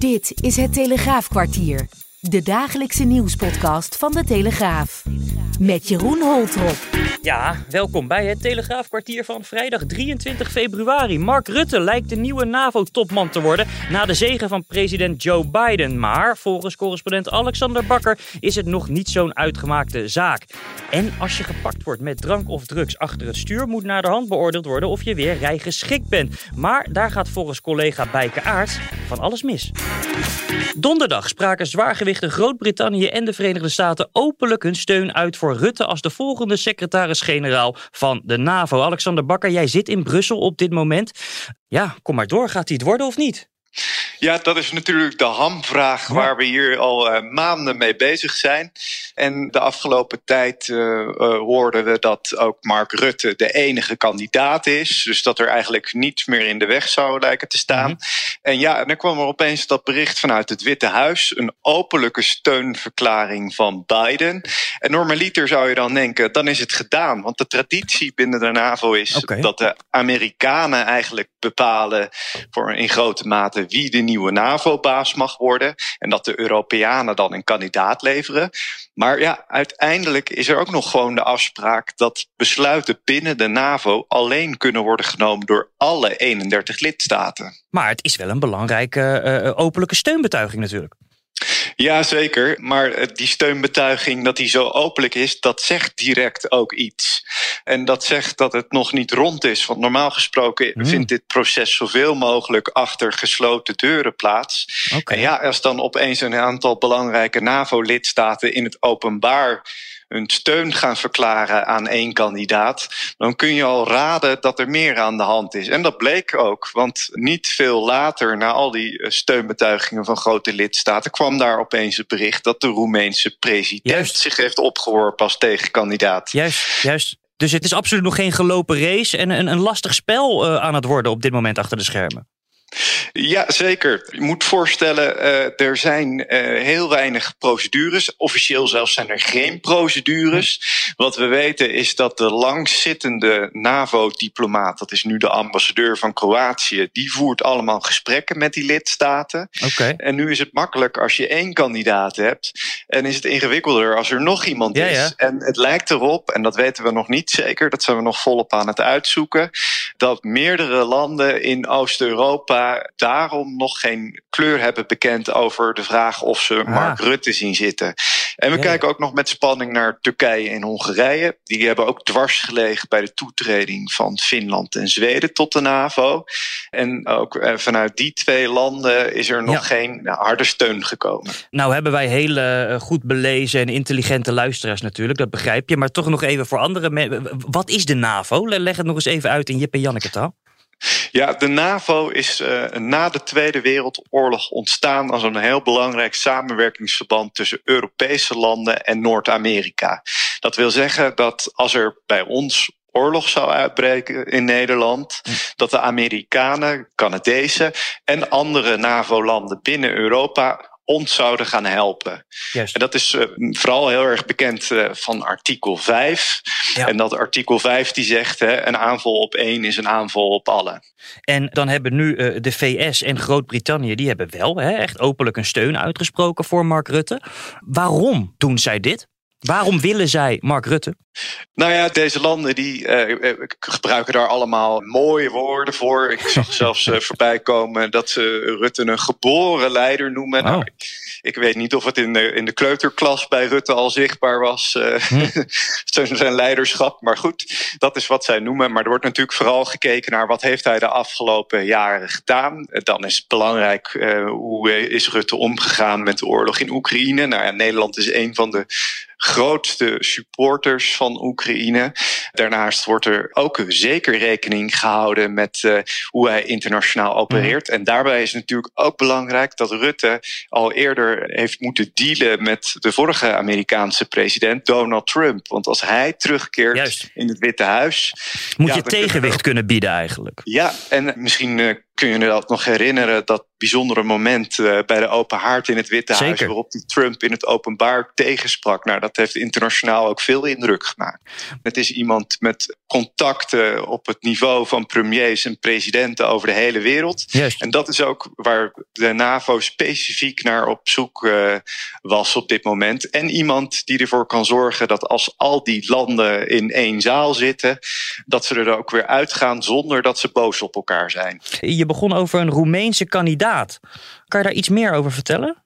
Dit is het Telegraafkwartier. De dagelijkse nieuwspodcast van de Telegraaf. Met Jeroen Holtrop. Ja, welkom bij het Telegraafkwartier van vrijdag 23 februari. Mark Rutte lijkt de nieuwe NAVO-topman te worden na de zegen van president Joe Biden. Maar volgens correspondent Alexander Bakker is het nog niet zo'n uitgemaakte zaak. En als je gepakt wordt met drank of drugs achter het stuur, moet naar de hand beoordeeld worden of je weer rijgeschikt bent. Maar daar gaat volgens collega Bijke Aarts van alles mis. Donderdag spraken zwaargewichten Groot-Brittannië en de Verenigde Staten openlijk hun steun uit voor Rutte als de volgende secretaris-generaal van de NAVO. Alexander Bakker, jij zit in Brussel op dit moment. Ja, kom maar door. Gaat hij het worden of niet? Ja, dat is natuurlijk de hamvraag waar we hier al uh, maanden mee bezig zijn. En de afgelopen tijd uh, uh, hoorden we dat ook Mark Rutte de enige kandidaat is. Dus dat er eigenlijk niets meer in de weg zou lijken te staan. Mm -hmm. En ja, en dan kwam er opeens dat bericht vanuit het Witte Huis. Een openlijke steunverklaring van Biden. En normaliter zou je dan denken, dan is het gedaan. Want de traditie binnen de NAVO is okay. dat de Amerikanen eigenlijk bepalen voor in grote mate wie de nieuwe NAVO-baas mag worden. En dat de Europeanen dan een kandidaat leveren. Maar ja, uiteindelijk is er ook nog gewoon de afspraak dat besluiten binnen de NAVO alleen kunnen worden genomen door alle 31 lidstaten. Maar het is wel een belangrijke uh, openlijke steunbetuiging natuurlijk. Ja, zeker. Maar die steunbetuiging, dat die zo openlijk is, dat zegt direct ook iets. En dat zegt dat het nog niet rond is. Want normaal gesproken mm. vindt dit proces zoveel mogelijk achter gesloten deuren plaats. Okay. En ja, als dan opeens een aantal belangrijke NAVO-lidstaten in het openbaar hun steun gaan verklaren aan één kandidaat, dan kun je al raden dat er meer aan de hand is. En dat bleek ook, want niet veel later, na al die steunbetuigingen van grote lidstaten, kwam daar opeens het bericht dat de Roemeense president juist. zich heeft opgeworpen als tegenkandidaat. Juist, juist. Dus het is absoluut nog geen gelopen race en een, een lastig spel uh, aan het worden op dit moment achter de schermen. Ja, zeker. Je moet voorstellen, uh, er zijn uh, heel weinig procedures. Officieel zelfs zijn er geen procedures. Wat we weten is dat de langzittende NAVO-diplomaat, dat is nu de ambassadeur van Kroatië, die voert allemaal gesprekken met die lidstaten. Okay. En nu is het makkelijk als je één kandidaat hebt. En is het ingewikkelder als er nog iemand ja, is. Ja. En het lijkt erop, en dat weten we nog niet zeker, dat zijn we nog volop aan het uitzoeken, dat meerdere landen in Oost-Europa daarom nog geen kleur hebben bekend over de vraag of ze Mark ah. Rutte zien zitten. En we ja. kijken ook nog met spanning naar Turkije en Hongarije. Die hebben ook dwars gelegen bij de toetreding van Finland en Zweden tot de NAVO. En ook eh, vanuit die twee landen is er nog ja. geen nou, harde steun gekomen. Nou hebben wij hele uh, goed belezen en intelligente luisteraars natuurlijk, dat begrijp je. Maar toch nog even voor andere Wat is de NAVO? Leg het nog eens even uit in Jip en Janneke taal. Ja, de NAVO is uh, na de Tweede Wereldoorlog ontstaan als een heel belangrijk samenwerkingsverband tussen Europese landen en Noord-Amerika. Dat wil zeggen dat als er bij ons oorlog zou uitbreken in Nederland, dat de Amerikanen, Canadezen en andere NAVO-landen binnen Europa ons zouden gaan helpen. Juist. En dat is uh, vooral heel erg bekend uh, van artikel 5. Ja. En dat artikel 5 die zegt, hè, een aanval op één is een aanval op alle. En dan hebben nu uh, de VS en Groot-Brittannië, die hebben wel hè, echt openlijk een steun uitgesproken voor Mark Rutte. Waarom doen zij dit? Waarom willen zij Mark Rutte? Nou ja, deze landen die uh, gebruiken daar allemaal mooie woorden voor. Ik zag zelfs uh, voorbij komen dat ze Rutte een geboren leider noemen. Wow. Nou, ik, ik, weet niet of het in de, in de kleuterklas bij Rutte al zichtbaar was, uh, hm. zijn leiderschap. Maar goed, dat is wat zij noemen. Maar er wordt natuurlijk vooral gekeken naar wat heeft hij de afgelopen jaren gedaan. Dan is het belangrijk hoe is Rutte omgegaan met de oorlog in Oekraïne. Nou ja, Nederland is een van de grootste supporters van Oekraïne. Daarnaast wordt er ook zeker rekening gehouden met uh, hoe hij internationaal opereert. En daarbij is natuurlijk ook belangrijk dat Rutte al eerder heeft moeten dealen met de vorige Amerikaanse president Donald Trump. Want als hij terugkeert Juist. in het Witte Huis. Moet ja, je tegenwicht kunnen bieden eigenlijk. Ja, en misschien eh, kun je je dat nog herinneren, dat bijzondere moment eh, bij de Open Haard in het Witte Huis, waarop die Trump in het openbaar tegensprak. Nou, dat heeft internationaal ook veel indruk gemaakt. Het is iemand met contacten op het niveau van premiers en presidenten over de hele wereld. Juist. En dat is ook waar de NAVO specifiek naar op zoek eh, was op dit moment. En iemand die ervoor kan zorgen dat als al die landen in één zaal zitten, dat ze er ook weer uitgaan zonder dat ze boos op elkaar zijn. Je begon over een Roemeense kandidaat. Kan je daar iets meer over vertellen?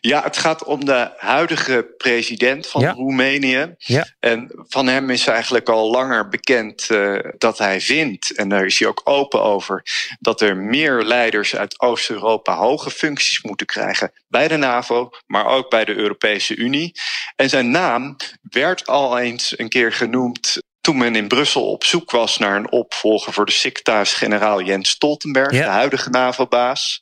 Ja, het gaat om de huidige president van Ja. Roemenië. Ja. En van hem is eigenlijk al langer bekend eh, dat hij vindt, en daar is hij ook open over, dat er meer leiders uit Oost-Europa hoge functies moeten krijgen bij de NAVO, maar ook bij de Europese Unie. En zijn naam werd al eens een keer genoemd toen men in Brussel op zoek was naar een opvolger voor de secretaris-generaal Jens Stoltenberg, Ja. de huidige NAVO-baas.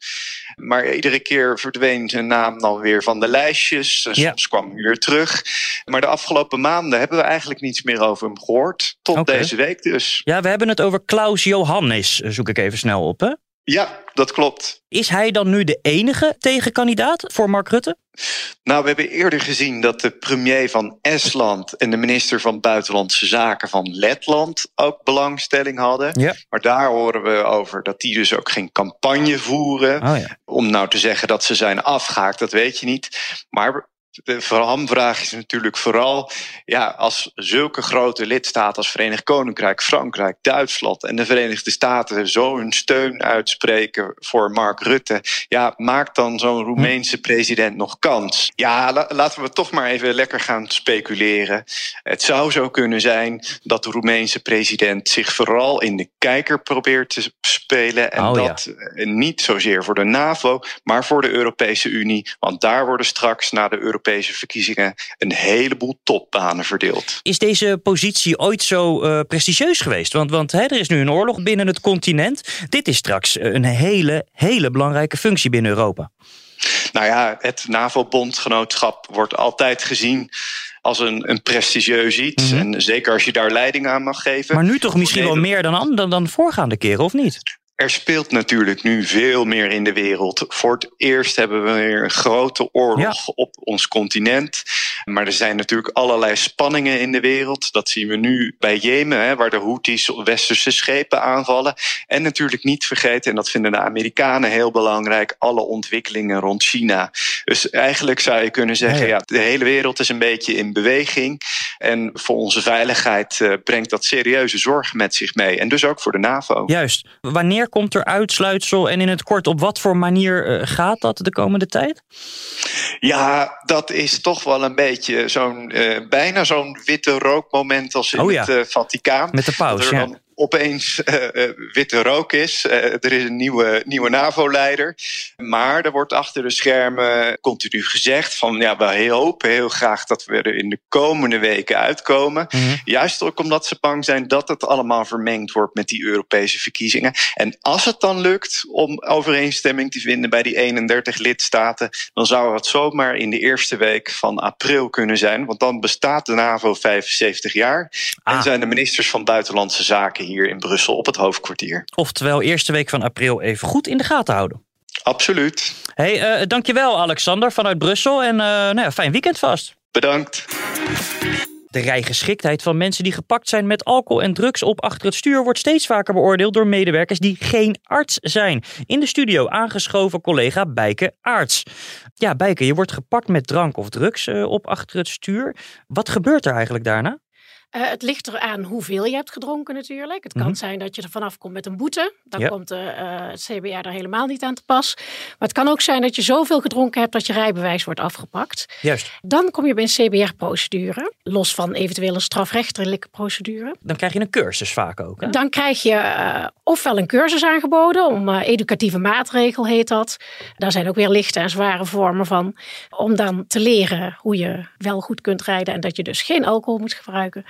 Maar iedere keer verdween zijn naam dan weer van de lijstjes. Ja. Soms kwam hij weer terug. Maar de afgelopen maanden hebben we eigenlijk niets meer over hem gehoord. Tot deze week dus. Ja, we hebben het over Klaus Johannes, zoek ik even snel op. Hè? Ja, dat klopt. Is hij dan nu de enige tegenkandidaat voor Mark Rutte? Nou, we hebben eerder gezien dat de premier van Estland en de minister van Buitenlandse Zaken van Letland ook belangstelling hadden. Ja. Maar daar horen we over dat die dus ook geen campagne voeren. Oh ja. Om nou te zeggen dat ze zijn afgehaakt, dat weet je niet. Maar de hamvraag is natuurlijk vooral, ja, als zulke grote lidstaten als Verenigd Koninkrijk, Frankrijk, Duitsland en de Verenigde Staten zo hun steun uitspreken voor Mark Rutte, ja, maakt dan zo'n Roemeense president nog kans? Ja, la- laten we toch maar even lekker gaan speculeren. Het zou zo kunnen zijn dat de Roemeense president zich vooral in de kijker probeert te spelen en Oh, dat eh, niet zozeer voor de NAVO, maar voor de Europese Unie. Want daar worden straks na de Europese verkiezingen een heleboel topbanen verdeeld. Is deze positie ooit zo eh, prestigieus geweest? Want, want hè, er is nu een oorlog binnen het continent. Dit is straks eh, een hele, hele belangrijke functie binnen Europa. Nou ja, het NAVO-bondgenootschap wordt altijd gezien als een, een prestigieus iets. Mhm. En zeker als je daar leiding aan mag geven. Maar nu toch misschien wel meer dan, an- dan, dan voorgaande keren, of niet? Er speelt natuurlijk nu veel meer in de wereld. Voor het eerst hebben we weer een grote oorlog op ons continent. Maar er zijn natuurlijk allerlei spanningen in de wereld. Dat zien we nu bij Jemen, hè, waar de Houthis westerse schepen aanvallen. En natuurlijk niet vergeten, en dat vinden de Amerikanen heel belangrijk, alle ontwikkelingen rond China. Dus eigenlijk zou je kunnen zeggen, Ja, de hele wereld is een beetje in beweging. En voor onze veiligheid eh, brengt dat serieuze zorgen met zich mee. En dus ook voor de NAVO. Juist. Wanneer komt er uitsluitsel en in het kort op wat voor manier eh, gaat dat de komende tijd? Ja, dat is toch wel een beetje zo'n eh, bijna zo'n witte rookmoment als in Oh ja. het eh, Vaticaan. Met de paus, ja. dan opeens eh, eh, witte rook is. Eh, er is een nieuwe, nieuwe NAVO-leider. Maar er wordt achter de schermen continu gezegd van ja, we hopen heel graag dat we er in de komende weken uitkomen. Mhm. Juist ook omdat ze bang zijn dat het allemaal vermengd wordt met die Europese verkiezingen. En als het dan lukt om overeenstemming te vinden bij die 31 lidstaten, dan zou het zomaar in de eerste week van april kunnen zijn. Want dan bestaat de NAVO 75 jaar. Ah. En zijn de ministers van Buitenlandse Zaken hier in Brussel op het hoofdkwartier. Oftewel, eerste week van april even goed in de gaten houden. Absoluut. Hey, eh, dankjewel Alexander vanuit Brussel en eh, nou ja, fijn weekend vast. Bedankt. De rijgeschiktheid van mensen die gepakt zijn met alcohol en drugs op achter het stuur wordt steeds vaker beoordeeld door medewerkers die geen arts zijn. In de studio aangeschoven collega Bijke Aarts. Ja, Bijke, je wordt gepakt met drank of drugs op achter het stuur. Wat gebeurt er eigenlijk daarna? Uh, het ligt eraan hoeveel je hebt gedronken natuurlijk. Het kan Mhm. zijn dat je er vanaf komt met een boete. Dan Ja. komt de, eh, het CBR er helemaal niet aan te pas. Maar het kan ook zijn dat je zoveel gedronken hebt dat je rijbewijs wordt afgepakt. Juist. Dan kom je bij een CBR-procedure. Los van eventueel een strafrechtelijke procedure. Dan krijg je een cursus vaak ook. Hè? Dan krijg je eh, ofwel een cursus aangeboden, om eh, educatieve maatregel heet dat. Daar zijn ook weer lichte en zware vormen van. Om dan te leren hoe je wel goed kunt rijden en dat je dus geen alcohol moet gebruiken.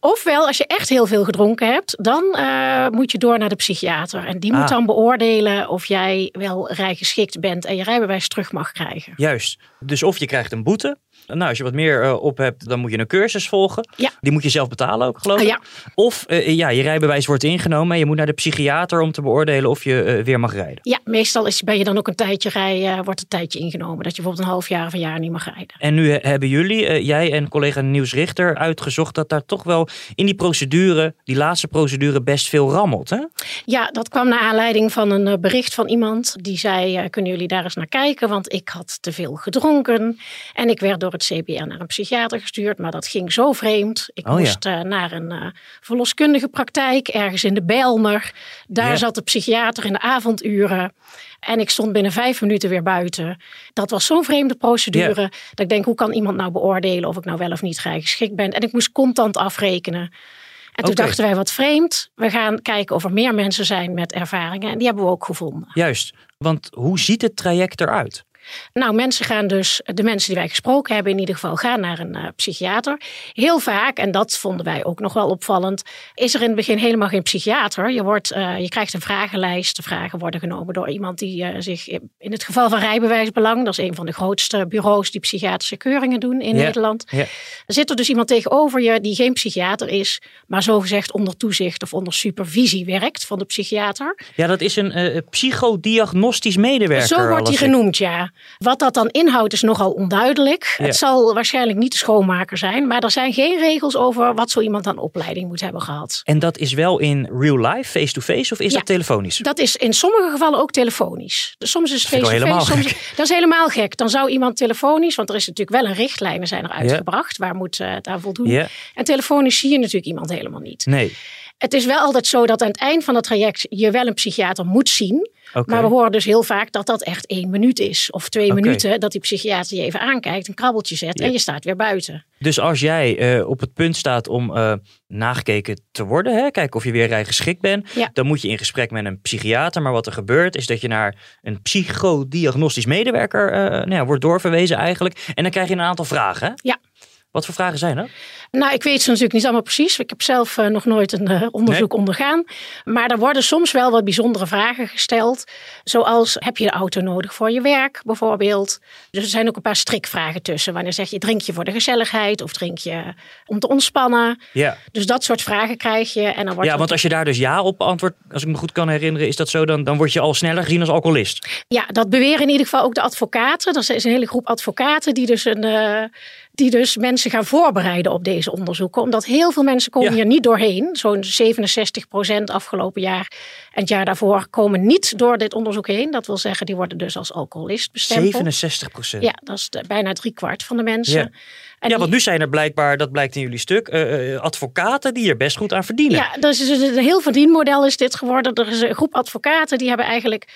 Ofwel, als je echt heel veel gedronken hebt, dan eh, moet je door naar de psychiater. En die moet Ah. dan beoordelen of jij wel rijgeschikt bent en je rijbewijs terug mag krijgen. Juist. Dus of je krijgt een boete. Nou, als je wat meer eh, op hebt, dan moet je een cursus volgen. Ja. Die moet je zelf betalen ook, geloof Ah, ik. ja. Of eh, ja, je rijbewijs wordt ingenomen en je moet naar de psychiater om te beoordelen of je eh, weer mag rijden. Ja, meestal is, ben je dan ook een tijdje rijden, wordt een tijdje ingenomen. Dat je bijvoorbeeld een half jaar of een jaar niet mag rijden. En nu hebben jullie, jij en collega Nieuws Richter, uitgezocht dat daar toch wel in die procedure, die laatste procedure, best veel rammelt. Hè? Ja, dat kwam naar aanleiding van een bericht van iemand die zei: Kunnen jullie daar eens naar kijken? Want ik had te veel gedronken. En ik werd door het CBR naar een psychiater gestuurd. Maar dat ging zo vreemd. Ik Oh ja. moest eh, naar een eh, verloskundige praktijk ergens in de Bijlmer. Daar Ja. zat de psychiater in de avonduren. En ik stond binnen vijf minuten weer buiten. Dat was zo'n vreemde procedure. Dat ik denk, hoe kan iemand nou beoordelen of ik nou wel of niet geschikt ben? En ik moest contant afrekenen. En toen dachten wij, wat vreemd. We gaan kijken of er meer mensen zijn met ervaringen. En die hebben we ook gevonden. Juist. Want hoe ziet het traject eruit? Nou, mensen gaan dus, de mensen die wij gesproken hebben in ieder geval, gaan naar een eh, psychiater. Heel vaak, en dat vonden wij ook nog wel opvallend, is er in het begin helemaal geen psychiater. Je, wordt, eh, je krijgt een vragenlijst. De vragen worden genomen door iemand die eh, zich in het geval van rijbewijsbelang, dat is een van de grootste bureaus die psychiatrische keuringen doen in. Nederland. Ja. Er zit er dus iemand tegenover je die geen psychiater is, maar zogezegd onder toezicht of onder supervisie werkt van de psychiater. Ja, dat is een psychodiagnostisch medewerker. Zo wordt ik. genoemd, ja. Wat dat dan inhoudt is nogal onduidelijk. Ja. Het zal waarschijnlijk niet de schoonmaker zijn, maar er zijn geen regels over wat zo iemand aan opleiding moet hebben gehad. En dat is wel in real life, face-to-face, of is Ja. dat telefonisch? Dat is in sommige gevallen ook telefonisch. Dus soms is het face-to-face. Soms, dat is helemaal gek. Dan zou iemand telefonisch, want er is natuurlijk wel een richtlijn, er zijn er uitgebracht. Waar moet eh, het aan voldoen? En telefonisch zie je natuurlijk iemand helemaal niet. Nee. Het is wel altijd zo dat aan het eind van het traject je wel een psychiater moet zien. Maar we horen dus heel vaak dat dat echt één minuut is. Of twee minuten dat die psychiater je even aankijkt, een krabbeltje zet en je staat weer buiten. Dus als jij eh, op het punt staat om eh, nagekeken te worden, hè, kijken of je weer rijgeschikt bent, Ja. dan moet je in gesprek met een psychiater. Maar wat er gebeurt is dat je naar een psychodiagnostisch medewerker eh, nou ja, wordt doorverwezen eigenlijk. En dan krijg je een aantal vragen. Hè? Ja. Wat voor vragen zijn dat? Nou, ik weet ze natuurlijk niet allemaal precies. Ik heb zelf eh, nog nooit een eh, onderzoek ondergaan. Maar er worden soms wel wat bijzondere vragen gesteld. Zoals, heb je de auto nodig voor je werk bijvoorbeeld? Dus er zijn ook een paar strikvragen tussen. Wanneer zeg je, drink je voor de gezelligheid? Of drink je om te ontspannen? Ja. Dus dat soort vragen krijg je. En dan wordt ja, er- want als je daar dus ja op antwoordt, als ik me goed kan herinneren, is dat zo, dan, dan word je al sneller gezien als alcoholist. Ja, dat beweren in ieder geval ook de advocaten. Er is een hele groep advocaten die dus, een, eh, die dus mensen gaan voorbereiden op deze onderzoeken. Omdat heel veel mensen komen Ja. hier niet doorheen. Zo'n 67 procent afgelopen jaar en het jaar daarvoor komen niet door dit onderzoek heen. Dat wil zeggen, die worden dus als alcoholist bestempeld. 67 procent. Ja, dat is de- bijna driekwart van de mensen. Ja. En ja, die- want nu zijn er blijkbaar, dat blijkt in jullie stuk, eh, eh, advocaten die er best goed aan verdienen. Ja, dus een heel verdienmodel is dit geworden. Er is een groep advocaten die hebben eigenlijk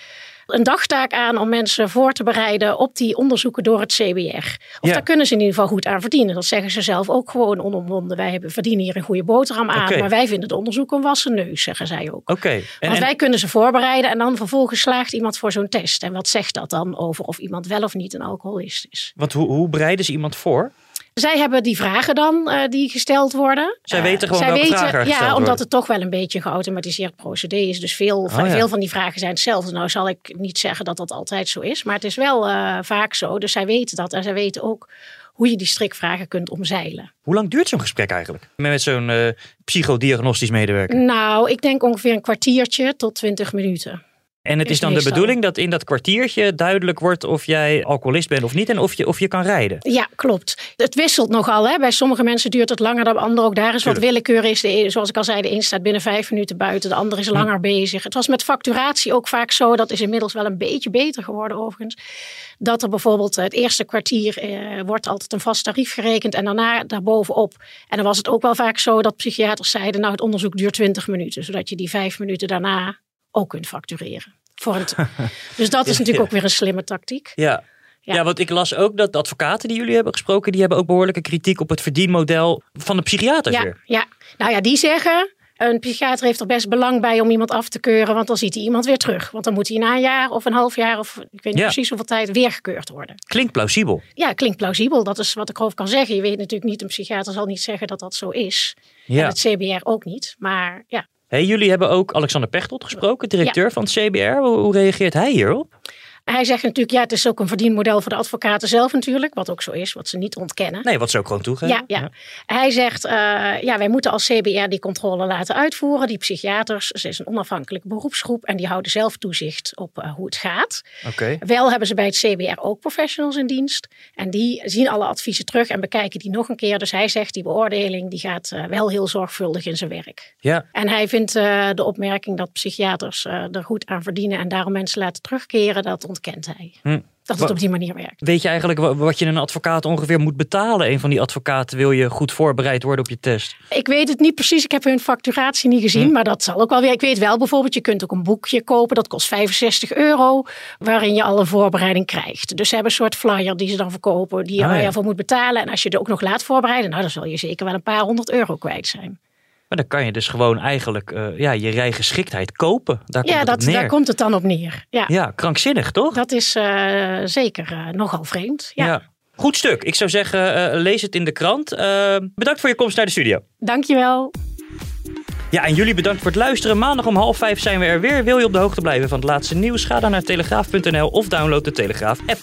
een dagtaak aan om mensen voor te bereiden op die onderzoeken door het CBR. Of Ja. daar kunnen ze in ieder geval goed aan verdienen. Dat zeggen ze zelf ook gewoon onomwonden. Wij hebben, verdienen hier een goede boterham aan, maar wij vinden het onderzoek een wassen neus, zeggen zij ook. Oké. Want en- wij kunnen ze voorbereiden en dan vervolgens slaagt iemand voor zo'n test. En wat zegt dat dan over of iemand wel of niet een alcoholist is? want hoe, hoe bereiden ze iemand voor? Zij hebben die vragen dan eh, die gesteld worden. Zij weten gewoon zij welke weten, vragen er Ja, omdat worden. het toch wel een beetje een geautomatiseerd procedé is. Dus veel, Oh, ja. veel van die vragen zijn hetzelfde. Nou zal ik niet zeggen dat dat altijd zo is. Maar het is wel eh, vaak zo. Dus zij weten dat. En zij weten ook hoe je die strikvragen kunt omzeilen. Hoe lang duurt zo'n gesprek eigenlijk? Met met zo'n eh, psychodiagnostisch medewerker? Nou, ik denk ongeveer een kwartiertje tot twintig minuten. En het is, Is dan de bedoeling dat in dat kwartiertje duidelijk wordt of jij alcoholist bent of niet en of je, of je kan rijden. Ja, klopt. Het wisselt nogal. Hè. Bij sommige mensen duurt het langer dan anderen. Ook daar is wat willekeur. Is de, zoals ik al zei, de een staat binnen vijf minuten buiten. De ander is langer bezig. Het was met facturatie ook vaak zo. Dat is inmiddels wel een beetje beter geworden overigens. Dat er bijvoorbeeld het eerste kwartier eh, wordt altijd een vast tarief gerekend. En daarna daarbovenop. En dan was het ook wel vaak zo dat psychiaters zeiden... nou het onderzoek duurt 20 minuten. Zodat je die vijf minuten daarna ook kunt factureren. Voor het, dus dat is natuurlijk ook weer een slimme tactiek. Ja. Ja. Ja. want ik las ook dat de advocaten die jullie hebben gesproken, die hebben ook behoorlijke kritiek op het verdienmodel van de psychiaters Ja, weer. ja, nou ja, die zeggen. Een psychiater heeft er best belang bij om iemand af te keuren, want dan ziet hij iemand weer terug. Want dan moet hij na een jaar of een half jaar of ik weet niet Ja. precies hoeveel tijd weer gekeurd worden. Klinkt plausibel. Ja, klinkt plausibel. Dat is wat ik erover kan zeggen. Je weet natuurlijk niet, een psychiater zal niet zeggen dat dat zo is. Ja. En het CBR ook niet. Maar ja, Hey, jullie hebben ook Alexander Pechtold gesproken, directeur van het CBR. Hoe, hoe reageert hij hierop? Hij zegt natuurlijk, ja, het is ook een verdienmodel voor de advocaten zelf natuurlijk. Wat ook zo is, wat ze niet ontkennen. Nee, wat ze ook gewoon toegeven. Ja, ja. Hij zegt, eh, ja, wij moeten als CBR die controle laten uitvoeren. Die psychiaters, ze is een onafhankelijke beroepsgroep en die houden zelf toezicht op eh, hoe het gaat. Oké. Wel hebben ze bij het CBR ook professionals in dienst. En die zien alle adviezen terug en bekijken die nog een keer. Dus hij zegt, die beoordeling die gaat eh, wel heel zorgvuldig in zijn werk. Ja. En hij vindt eh, de opmerking dat psychiaters eh, er goed aan verdienen en daarom mensen laten terugkeren, dat ontkent hij. Hm. Dat het op die manier werkt. Weet je eigenlijk wa- wat je een advocaat ongeveer moet betalen? Een van die advocaten wil je goed voorbereid worden op je test. Ik weet het niet precies. Ik heb hun facturatie niet gezien. Maar dat zal ook wel weer. Ik weet wel bijvoorbeeld, je kunt ook een boekje kopen. Dat kost 65 euro. Waarin je al een voorbereiding krijgt. Dus ze hebben een soort flyer die ze dan verkopen. Die je Ah, ja. voor moet betalen. En als je er ook nog laat voorbereiden. Nou, dan zal je zeker wel een paar honderd euro kwijt zijn. Maar dan kan je dus gewoon eigenlijk eh, ja, je rijgeschiktheid kopen. Daar komt Ja, dat, neer. daar komt het dan op neer. Ja, Ja, krankzinnig toch? dat is eh, zeker eh, nogal vreemd. Ja. Goed stuk. Ik zou zeggen, lees het in de krant. Bedankt voor je komst naar de studio. Dankjewel. Ja, en jullie bedankt voor het luisteren. Maandag om half vijf zijn we er weer. Wil je op de hoogte blijven van het laatste nieuws? Ga dan naar telegraaf.nl of download de Telegraaf app.